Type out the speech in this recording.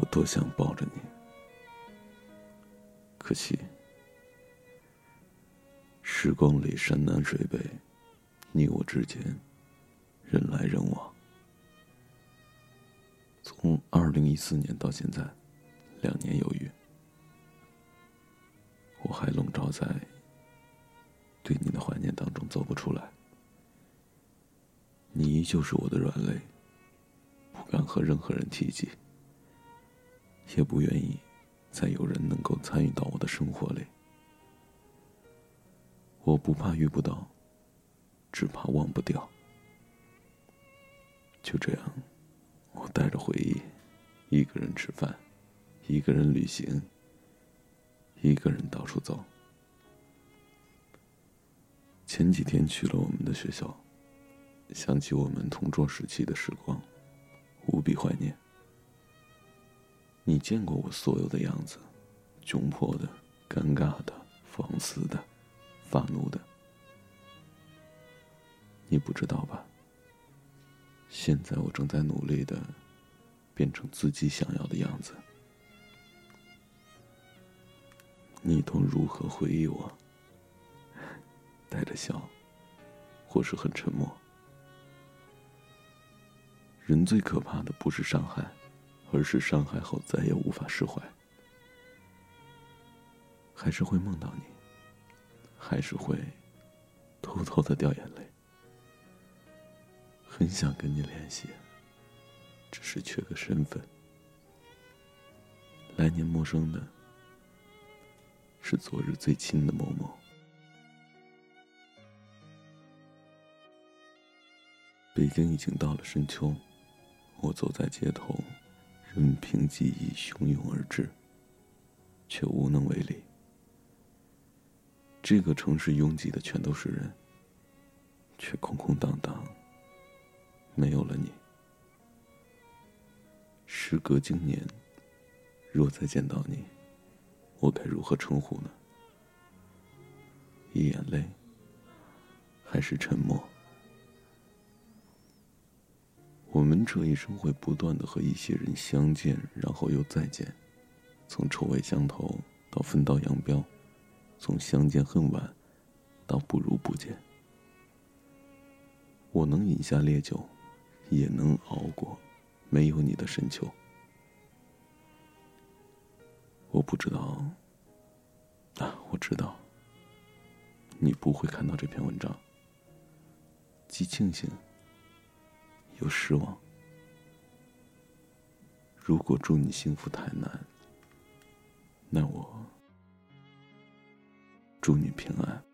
我多想抱着你，可惜，时光里山南水北，你我之间，人来人往。从二零一四年到现在，两年有余，我还笼罩在对你的怀念当中走不出来。你依旧是我的软肋，不敢和任何人提及。也不愿意再有人能够参与到我的生活里。我不怕遇不到，只怕忘不掉。就这样，我带着回忆，一个人吃饭，一个人旅行，一个人到处走。前几天去了我们的学校，想起我们同桌时期的时光，无比怀念。你见过我所有的样子，窘迫的、尴尬的、放肆的、发怒的，你不知道吧？现在我正在努力的变成自己想要的样子。你都如何回忆我？带着笑，或是很沉默。人最可怕的不是伤害。而是伤害后再也无法释怀，还是会梦到你，还是会偷偷的掉眼泪，很想跟你联系，只是缺个身份。来年陌生的是昨日最亲的某某。北京已经到了深秋，我走在街头。任凭记忆汹涌而至，却无能为力。这个城市拥挤的全都是人，却空空荡荡，没有了你。时隔经年，若再见到你，我该如何称呼呢？一眼泪，还是沉默？我们这一生会不断的和一些人相见，然后又再见，从臭味相投到分道扬镳，从相见恨晚到不如不见。我能饮下烈酒，也能熬过没有你的深秋。我不知道，啊，我知道，你不会看到这篇文章，既庆幸。失望。如果祝你幸福太难，那我祝你平安。